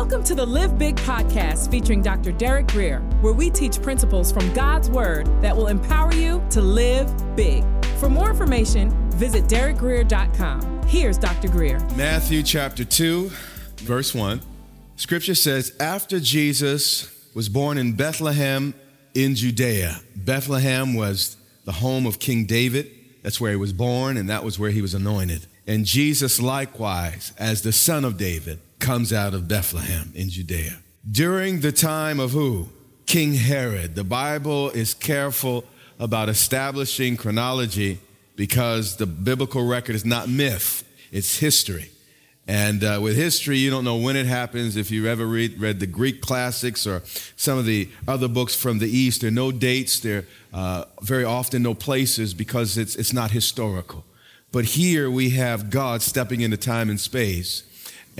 Welcome to the Live Big podcast featuring Dr. Derek Grier, where we teach principles from God's Word that will empower you to live big. For more information, visit derekgrier.com. Here's Dr. Grier. Matthew chapter 2, verse 1. Scripture says, After Jesus was born in Bethlehem in Judea, Bethlehem was the home of King David. That's where he was born, and that was where he was anointed. And Jesus, likewise, as the son of David, comes out of Bethlehem in Judea. During the time of who? King Herod. The Bible is careful about establishing chronology because the biblical record is not myth, it's history. And uh, with history, you don't know when it happens. If you ever read, read the Greek classics or some of the other books from the East, there are no dates, there are uh, very often no places because it's, it's not historical. But here we have God stepping into time and space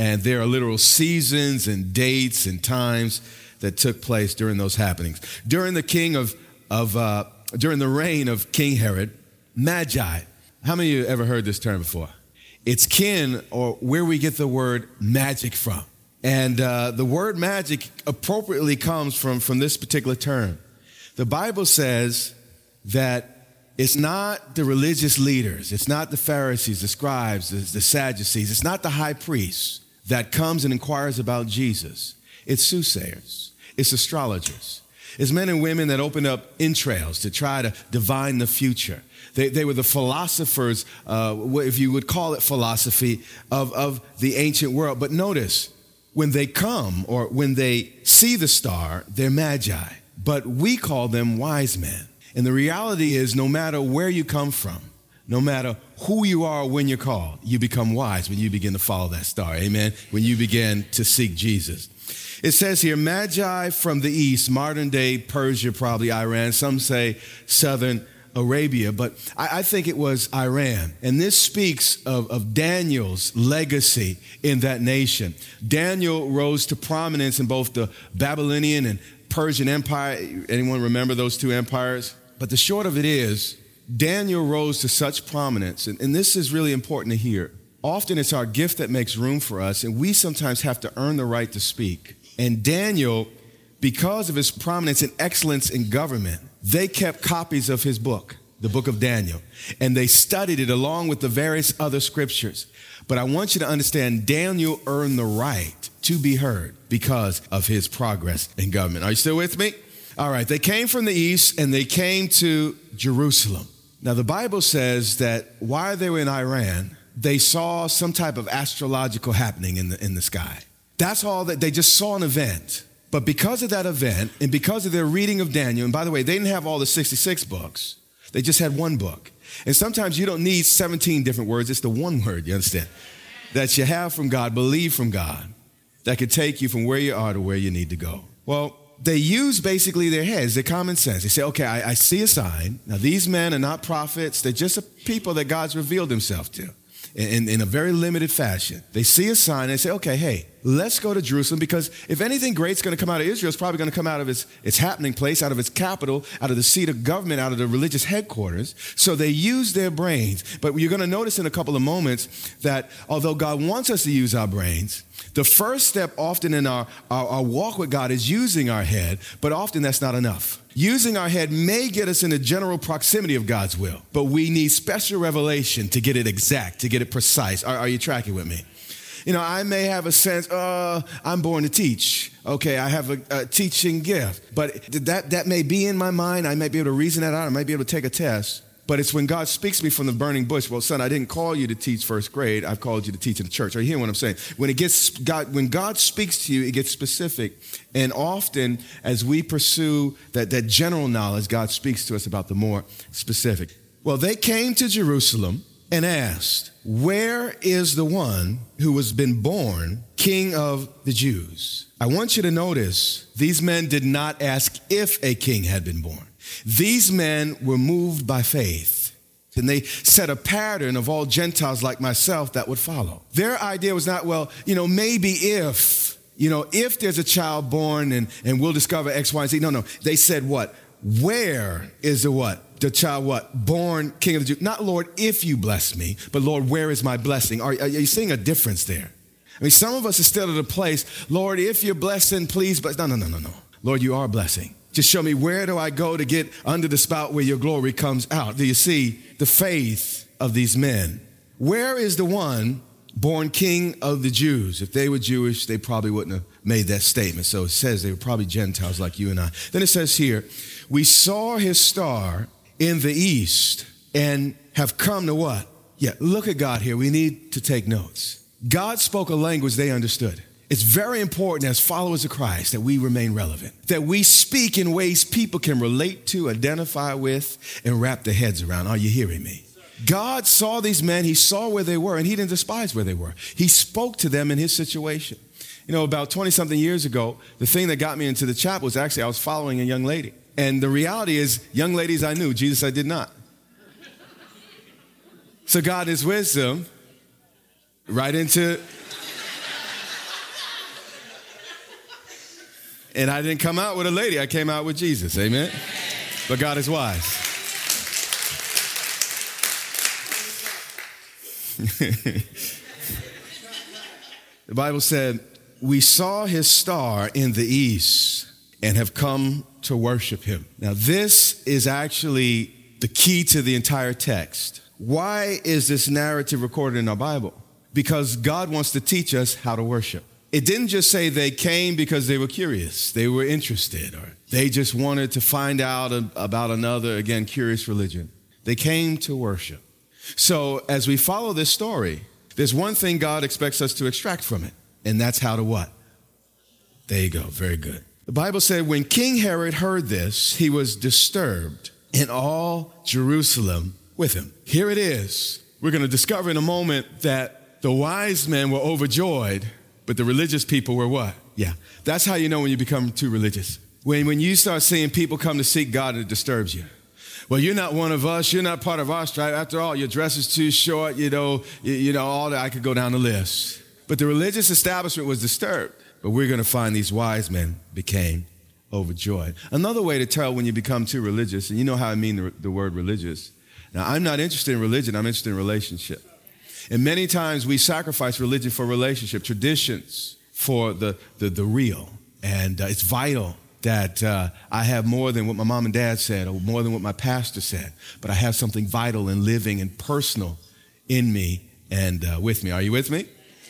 and there are literal seasons and dates and times that took place during those happenings. During the king of, of uh, during the reign of King Herod, Magi. How many of you ever heard this term before? It's kin or where we get the word magic from. And uh, the word magic appropriately comes from, from this particular term. The Bible says that it's not the religious leaders, it's not the Pharisees, the scribes, the, the Sadducees, it's not the high priests that comes and inquires about Jesus. It's soothsayers, it's astrologers, it's men and women that open up entrails to try to divine the future. They, they were the philosophers, uh, if you would call it philosophy, of, of the ancient world. But notice, when they come or when they see the star, they're magi. But we call them wise men. And the reality is, no matter where you come from, no matter who you are when you're called, you become wise when you begin to follow that star. Amen. When you begin to seek Jesus. It says here, Magi from the east, modern day Persia, probably Iran. Some say southern Arabia, but I, think it was Iran. And this speaks of, of Daniel's legacy in that nation. Daniel rose to prominence in both the Babylonian and Persian Empire. Anyone remember those two empires? But the short of it is, Daniel rose to such prominence, and, and this is really important to hear. Often it's our gift that makes room for us, and we sometimes have to earn the right to speak. And Daniel, because of his prominence and excellence in government, they kept copies of his book, the book of Daniel, and they studied it along with the various other scriptures. But I want you to understand Daniel earned the right to be heard because of his progress in government. Are you still with me? All right, they came from the east and they came to Jerusalem. Now, the Bible says that while they were in Iran, they saw some type of astrological happening in the, in the sky. That's all that they just saw an event. But because of that event and because of their reading of Daniel, and by the way, they didn't have all the 66 books, they just had one book. And sometimes you don't need 17 different words, it's the one word, you understand, that you have from God, believe from God, that could take you from where you are to where you need to go. Well, they use basically their heads, their common sense. They say, okay, I, I, see a sign. Now, these men are not prophets, they're just people that God's revealed himself to in, in a very limited fashion. They see a sign and they say, okay, hey, let's go to Jerusalem because if anything great's going to come out of Israel, it's probably going to come out of its, its happening place, out of its capital, out of the seat of government, out of the religious headquarters. So they use their brains. But you're going to notice in a couple of moments that although God wants us to use our brains, the first step often in our, our, our, walk with God is using our head, but often that's not enough. Using our head may get us in the general proximity of God's will, but we need special revelation to get it exact, to get it precise. Are, are you tracking with me? You know, I may have a sense, uh, I'm born to teach. Okay, I have a, a teaching gift, but that, that may be in my mind. I might be able to reason that out. I might be able to take a test. But it's when God speaks to me from the burning bush. Well, son, I didn't call you to teach first grade. I've called you to teach in the church. Are you hearing what I'm saying? When it gets God, when God speaks to you, it gets specific. And often, as we pursue that, that general knowledge, God speaks to us about the more specific. Well, they came to Jerusalem and asked, Where is the one who has been born king of the Jews? I want you to notice these men did not ask if a king had been born. These men were moved by faith. And they set a pattern of all Gentiles like myself that would follow. Their idea was not, well, you know, maybe if, you know, if there's a child born and, and we'll discover X, Y, and Z. No, no. They said what? Where is the what? The child what? Born king of the Jews. Not Lord, if you bless me, but Lord, where is my blessing? Are, are you seeing a difference there? I mean, some of us are still at a place, Lord, if you're blessing, please, but no, no, no, no, no. Lord, you are blessing. Just show me where do I go to get under the spout where your glory comes out. Do you see the faith of these men? Where is the one born king of the Jews? If they were Jewish, they probably wouldn't have made that statement. So it says they were probably Gentiles like you and I. Then it says here, we saw his star in the east and have come to what? Yeah, look at God here. We need to take notes. God spoke a language they understood. It's very important as followers of Christ that we remain relevant, that we speak in ways people can relate to, identify with, and wrap their heads around. Are you hearing me? God saw these men, He saw where they were, and He didn't despise where they were. He spoke to them in His situation. You know, about 20 something years ago, the thing that got me into the chapel was actually I was following a young lady. And the reality is, young ladies I knew, Jesus I did not. So God, His wisdom, right into And I didn't come out with a lady, I came out with Jesus. Amen. But God is wise. the Bible said, We saw his star in the east and have come to worship him. Now, this is actually the key to the entire text. Why is this narrative recorded in our Bible? Because God wants to teach us how to worship it didn't just say they came because they were curious, they were interested, or they just wanted to find out about another, again, curious religion. They came to worship. So as we follow this story, there's one thing God expects us to extract from it, and that's how to what? There you go, very good. The Bible said when King Herod heard this, he was disturbed, and all Jerusalem with him. Here it is. We're going to discover in a moment that the wise men were overjoyed but the religious people were what? Yeah. That's how you know when you become too religious. When, when you start seeing people come to seek God, it disturbs you. Well, you're not one of us. You're not part of our tribe. After all, your dress is too short. You know, you, you know, all that. I could go down the list. But the religious establishment was disturbed. But we're going to find these wise men became overjoyed. Another way to tell when you become too religious, and you know how I mean the, the word religious. Now, I'm not interested in religion. I'm interested in relationship. And many times we sacrifice religion for relationship, traditions for the, the, the real. And uh, it's vital that uh, I have more than what my mom and dad said or more than what my pastor said, but I have something vital and living and personal in me and uh, with me. Are you with me?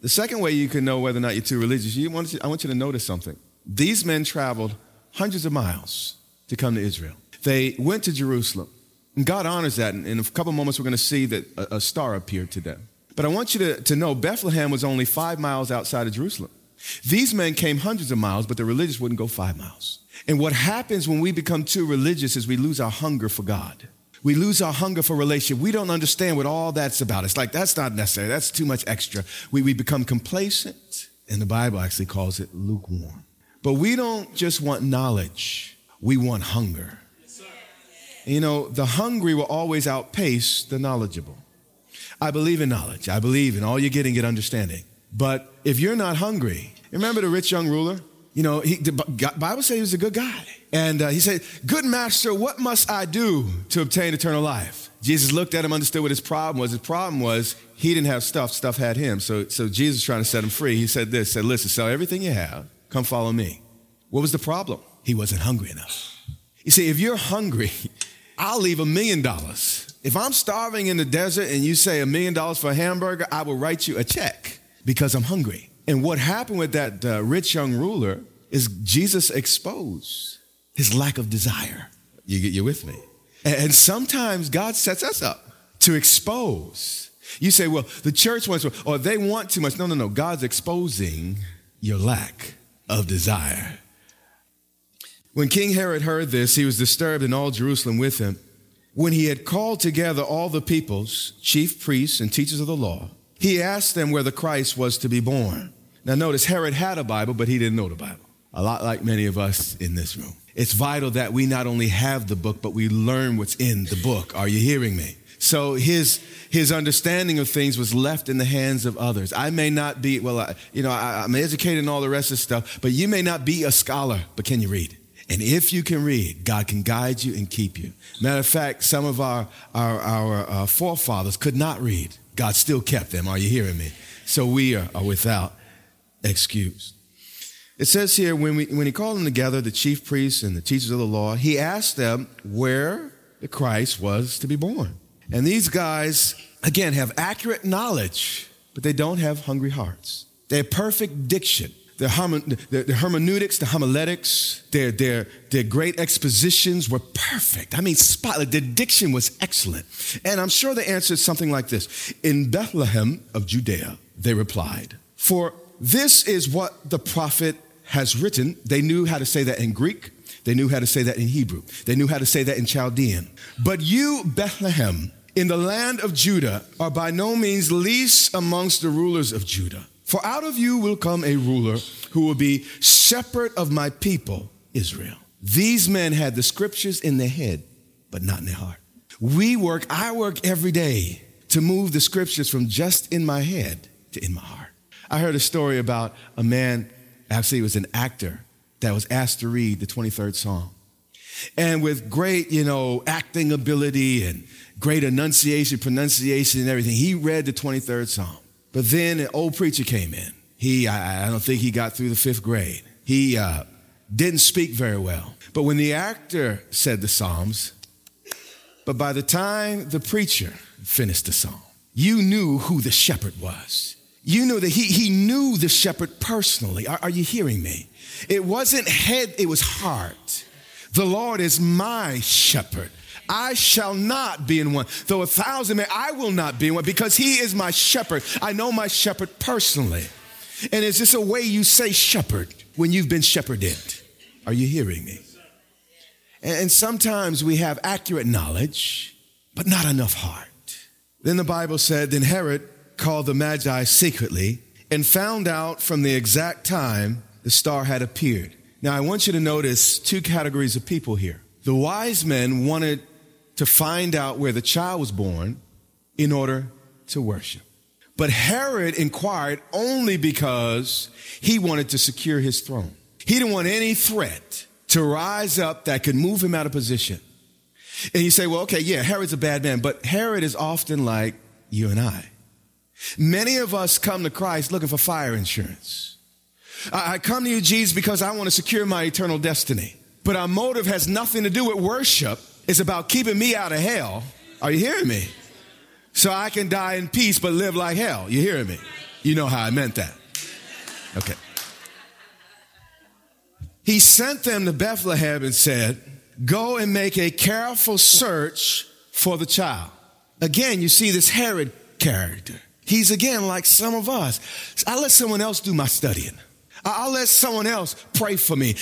The second way you can know whether or not you're too religious, you want to, I want you to notice something. These men traveled hundreds of miles to come to Israel. They went to Jerusalem. And God honors that. And In a couple moments, we're going to see that a, a star appeared to them. But I want you to, to know Bethlehem was only five miles outside of Jerusalem. These men came hundreds of miles, but the religious wouldn't go five miles. And what happens when we become too religious is we lose our hunger for God. We lose our hunger for relationship. We don't understand what all that's about. It's like, that's not necessary. That's too much extra. We, we become complacent, and the Bible actually calls it lukewarm. But we don't just want knowledge, we want hunger. You know, the hungry will always outpace the knowledgeable. I believe in knowledge. I believe in all you're getting, get understanding. But if you're not hungry, remember the rich young ruler? You know, he, the Bible says he was a good guy. And uh, he said, Good master, what must I do to obtain eternal life? Jesus looked at him, understood what his problem was. His problem was he didn't have stuff, stuff had him. So, so Jesus trying to set him free. He said this, said, listen, sell everything you have, come follow me. What was the problem? He wasn't hungry enough. You see, if you're hungry, I'll leave a million dollars if I'm starving in the desert and you say a million dollars for a hamburger, I will write you a check because I'm hungry. And what happened with that uh, rich young ruler is Jesus exposed his lack of desire. You get you with me? And, and sometimes God sets us up to expose. You say, well, the church wants, or they want too much. No, no, no. God's exposing your lack of desire. When King Herod heard this, he was disturbed, and all Jerusalem with him. When he had called together all the peoples, chief priests and teachers of the law, he asked them where the Christ was to be born. Now, notice Herod had a Bible, but he didn't know the Bible. A lot like many of us in this room. It's vital that we not only have the book, but we learn what's in the book. Are you hearing me? So his his understanding of things was left in the hands of others. I may not be well, I, you know, I, I'm educated in all the rest of stuff, but you may not be a scholar, but can you read? And if you can read, God can guide you and keep you. Matter of fact, some of our, our, our uh, forefathers could not read. God still kept them. Are you hearing me? So we are, are without excuse. It says here when, we, when he called them together, the chief priests and the teachers of the law, he asked them where the Christ was to be born. And these guys, again, have accurate knowledge, but they don't have hungry hearts. They have perfect diction. Their, hermeneutics, the homiletics, their, their, their great expositions were perfect. I mean, spotless. Their diction was excellent. And I'm sure the answer is something like this In Bethlehem of Judea, they replied, For this is what the prophet has written. They knew how to say that in Greek. They knew how to say that in Hebrew. They knew how to say that in Chaldean. But you, Bethlehem, in the land of Judah, are by no means least amongst the rulers of Judah. For out of you will come a ruler who will be shepherd of my people, Israel. These men had the scriptures in their head, but not in their heart. We work, I work every day to move the scriptures from just in my head to in my heart. I heard a story about a man, actually, it was an actor that was asked to read the 23rd Psalm. And with great, you know, acting ability and great enunciation, pronunciation, and everything, he read the 23rd Psalm. But then an old preacher came in. He, I, I don't think he got through the fifth grade. He uh, didn't speak very well. But when the actor said the Psalms, but by the time the preacher finished the psalm, you knew who the shepherd was. You knew that he, he knew the shepherd personally. Are, are you hearing me? It wasn't head, it was heart. The Lord is my shepherd. I shall not be in one. Though a thousand may, I will not be in one because he is my shepherd. I know my shepherd personally. And is this a way you say shepherd when you've been shepherded? Are you hearing me? And sometimes we have accurate knowledge, but not enough heart. Then the Bible said, then Herod called the Magi secretly and found out from the exact time the star had appeared. Now, I want you to notice two categories of people here. The wise men wanted to find out where the child was born in order to worship. But Herod inquired only because he wanted to secure his throne. He didn't want any threat to rise up that could move him out of position. And you say, well, okay, yeah, Herod's a bad man, but Herod is often like you and I. Many of us come to Christ looking for fire insurance. I come to you, Jesus, because I want to secure my eternal destiny. But our motive has nothing to do with worship. It's about keeping me out of hell. Are you hearing me? So I can die in peace but live like hell. You hearing me? You know how I meant that. Okay. He sent them to Bethlehem and said, Go and make a careful search for the child. Again, you see this Herod character. He's again like some of us. I let someone else do my studying. I'll let someone else pray for me.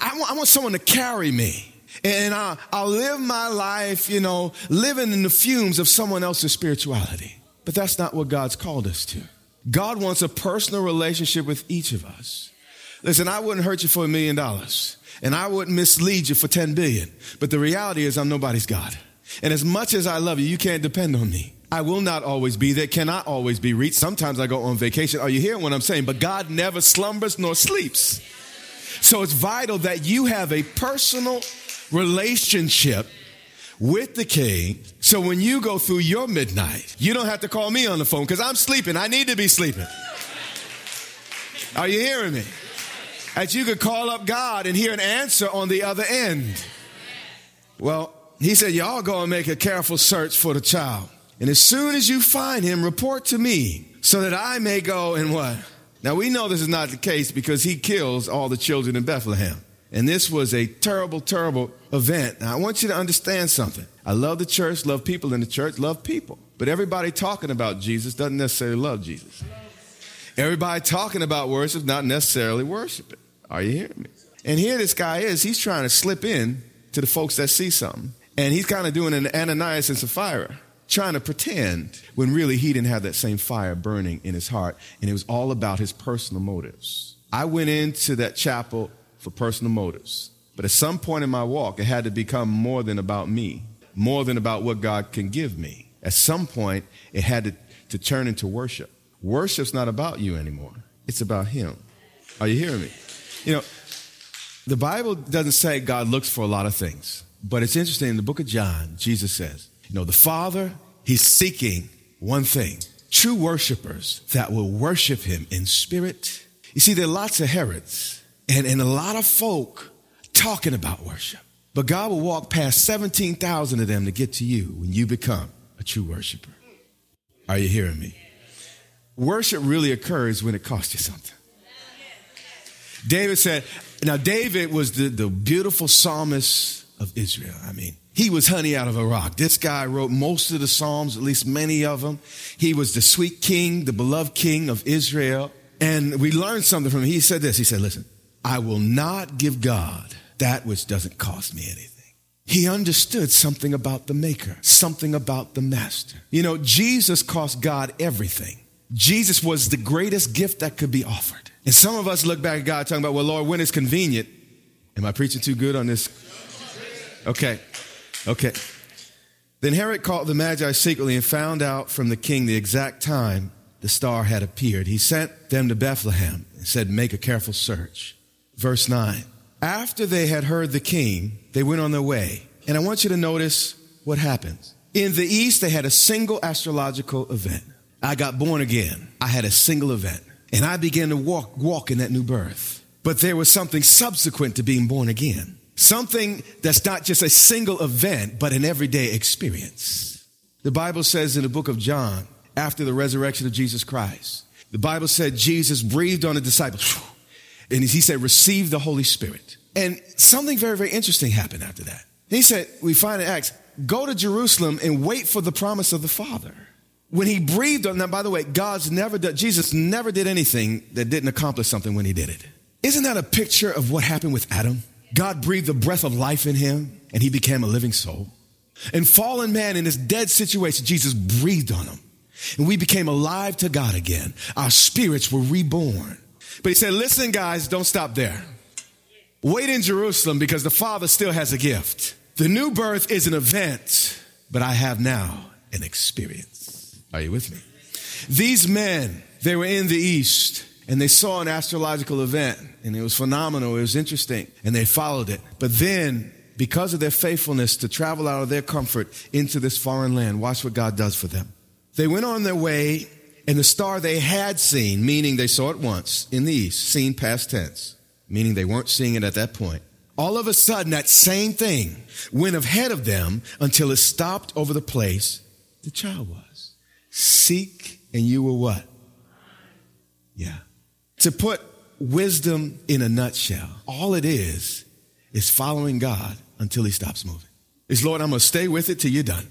I want, I want someone to carry me. And I'll, I'll live my life, you know, living in the fumes of someone else's spirituality. But that's not what God's called us to. God wants a personal relationship with each of us. Listen, I wouldn't hurt you for a million dollars, and I wouldn't mislead you for 10 billion. But the reality is, I'm nobody's God. And as much as I love you, you can't depend on me. I will not always be there, cannot always be reached. Sometimes I go on vacation. Are you hearing what I'm saying? But God never slumbers nor sleeps. So it's vital that you have a personal relationship with the king. So when you go through your midnight, you don't have to call me on the phone because I'm sleeping. I need to be sleeping. Are you hearing me? That you could call up God and hear an answer on the other end. Well, he said, Y'all go and make a careful search for the child. And as soon as you find him, report to me so that I may go and what? Now we know this is not the case because he kills all the children in Bethlehem. And this was a terrible, terrible event. Now I want you to understand something. I love the church, love people in the church, love people. But everybody talking about Jesus doesn't necessarily love Jesus. Everybody talking about worship, not necessarily worshiping. Are you hearing me? And here this guy is, he's trying to slip in to the folks that see something. And he's kind of doing an Ananias and Sapphira trying to pretend when really he didn't have that same fire burning in his heart. And it was all about his personal motives. I went into that chapel for personal motives. But at some point in my walk, it had to become more than about me, more than about what God can give me. At some point, it had to, to turn into worship. Worship's not about you anymore, it's about Him. Are you hearing me? You know, the Bible doesn't say God looks for a lot of things, but it's interesting. In the book of John, Jesus says, you know, the Father, He's seeking one thing true worshipers that will worship Him in spirit You see, there are lots of Herods and, and a lot of folk talking about worship. But God will walk past 17,000 of them to get to you when you become a true worshiper. Are you hearing me? Worship really occurs when it costs you something. David said, now David was the, the beautiful psalmist of Israel. I mean, he was honey out of a rock. This guy wrote most of the Psalms, at least many of them. He was the sweet king, the beloved king of Israel. And we learned something from him. He said this He said, Listen, I will not give God that which doesn't cost me anything. He understood something about the maker, something about the master. You know, Jesus cost God everything. Jesus was the greatest gift that could be offered. And some of us look back at God talking about, well, Lord, when it's convenient. Am I preaching too good on this? Okay. Okay. Then Herod called the Magi secretly and found out from the king the exact time the star had appeared. He sent them to Bethlehem and said, Make a careful search. Verse 9. After they had heard the king, they went on their way. And I want you to notice what happens. In the east, they had a single astrological event. I got born again. I had a single event. And I began to walk, walk in that new birth. But there was something subsequent to being born again. Something that's not just a single event, but an everyday experience. The Bible says in the book of John, after the resurrection of Jesus Christ, the Bible said Jesus breathed on the disciples and he said, receive the Holy Spirit. And something very, very interesting happened after that. He said, we find in Acts, go to Jerusalem and wait for the promise of the Father. When he breathed on, now by the way, God's never done, Jesus never did anything that didn't accomplish something when he did it. Isn't that a picture of what happened with Adam? God breathed the breath of life in him and he became a living soul. And fallen man in this dead situation, Jesus breathed on him and we became alive to God again. Our spirits were reborn. But he said, listen, guys, don't stop there. Wait in Jerusalem because the Father still has a gift. The new birth is an event, but I have now an experience. Are you with me? These men, they were in the East and they saw an astrological event and it was phenomenal. It was interesting and they followed it. But then, because of their faithfulness to travel out of their comfort into this foreign land, watch what God does for them. They went on their way and the star they had seen, meaning they saw it once in the east, seen past tense, meaning they weren't seeing it at that point. All of a sudden, that same thing went ahead of them until it stopped over the place the child was. Seek and you will what? Yeah. To put wisdom in a nutshell, all it is is following God until he stops moving. Is Lord, I'm going to stay with it till you're done.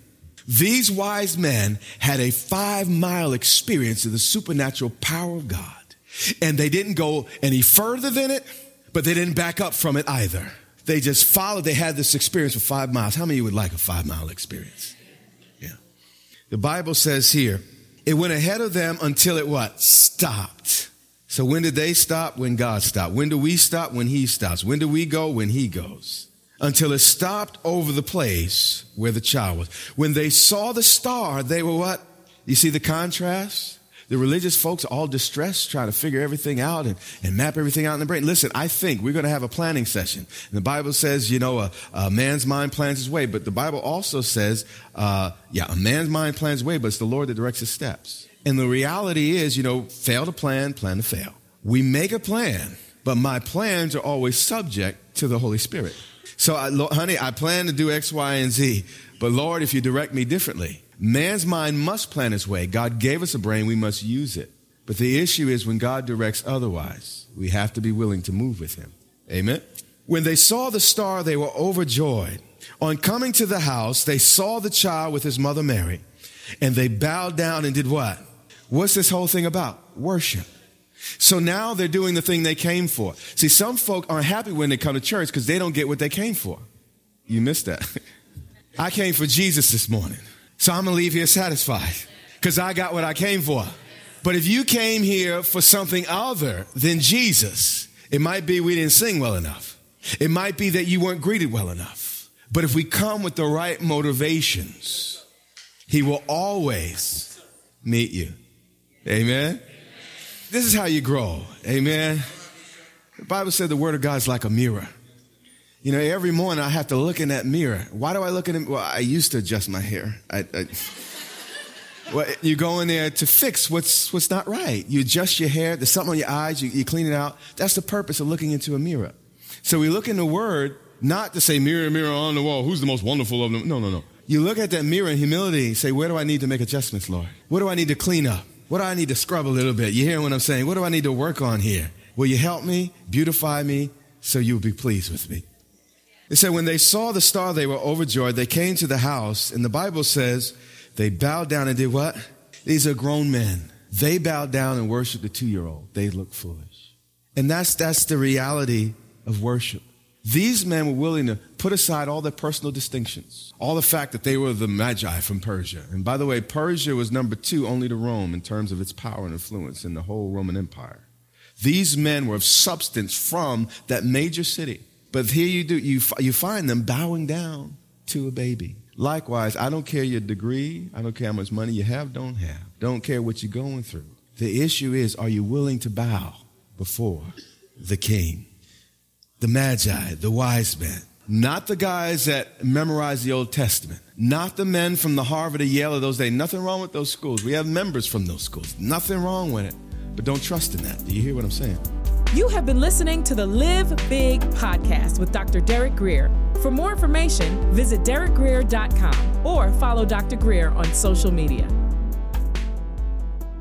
These wise men had a five mile experience of the supernatural power of God. And they didn't go any further than it, but they didn't back up from it either. They just followed, they had this experience for five miles. How many of you would like a five mile experience? Yeah. The Bible says here, it went ahead of them until it what? Stopped. So when did they stop? When God stopped. When do we stop? When He stops. When do we go? When He goes until it stopped over the place where the child was. When they saw the star, they were what? You see the contrast? The religious folks all distressed, trying to figure everything out and, and map everything out in the brain. Listen, I think we're going to have a planning session. And the Bible says, you know, a, a, man's mind plans his way, but the Bible also says, uh, yeah, a man's mind plans his way, but it's the Lord that directs his steps. And the reality is, you know, fail to plan, plan to fail. We make a plan, but my plans are always subject to the Holy Spirit. So, I, honey, I plan to do X, Y, and Z, but Lord, if you direct me differently, man's mind must plan his way. God gave us a brain, we must use it. But the issue is when God directs otherwise, we have to be willing to move with him. Amen? When they saw the star, they were overjoyed. On coming to the house, they saw the child with his mother Mary, and they bowed down and did what? What's this whole thing about? Worship. So now they're doing the thing they came for. See, some folk aren't happy when they come to church because they don't get what they came for. You missed that. I came for Jesus this morning. So I'm going to leave here satisfied because I got what I came for. But if you came here for something other than Jesus, it might be we didn't sing well enough. It might be that you weren't greeted well enough. But if we come with the right motivations, He will always meet you. Amen. This is how you grow. Amen. The Bible said the word of God is like a mirror. You know, every morning I have to look in that mirror. Why do I look in it? Well, I used to adjust my hair. I, I, Well, you go in there to fix what's what's not right. You adjust your hair. There's something on your eyes. You, you clean it out. That's the purpose of looking into a mirror. So we look in the Word not to say mirror, mirror on the wall. Who's the most wonderful of them? No, no, no. You look at that mirror in humility. and Say, where do I need to make adjustments, Lord? What do I need to clean up? What do I need to scrub a little bit? You hear what I'm saying? What do I need to work on here? Will you help me, beautify me, so you'll be pleased with me? It said, when they saw the star, they were overjoyed. They came to the house, and the Bible says they bowed down and did what? These are grown men. They bowed down and worshiped the two year old. They look foolish. And that's, that's the reality of worship. These men were willing to put aside all their personal distinctions, all the fact that they were the Magi from Persia. And by the way, Persia was number two only to Rome in terms of its power and influence in the whole Roman Empire. These men were of substance from that major city. But here you do, you, you find them bowing down to a baby. Likewise, I don't care your degree. I don't care how much money you have, don't have. Don't care what you're going through. The issue is, are you willing to bow before the king? The magi, the wise men. Not the guys that memorize the Old Testament. Not the men from the Harvard or Yale of those days. Nothing wrong with those schools. We have members from those schools. Nothing wrong with it. But don't trust in that. Do you hear what I'm saying? You have been listening to the Live Big podcast with Dr. Derek Grier. For more information, visit derekgrier.com or follow Dr. Grier on social media.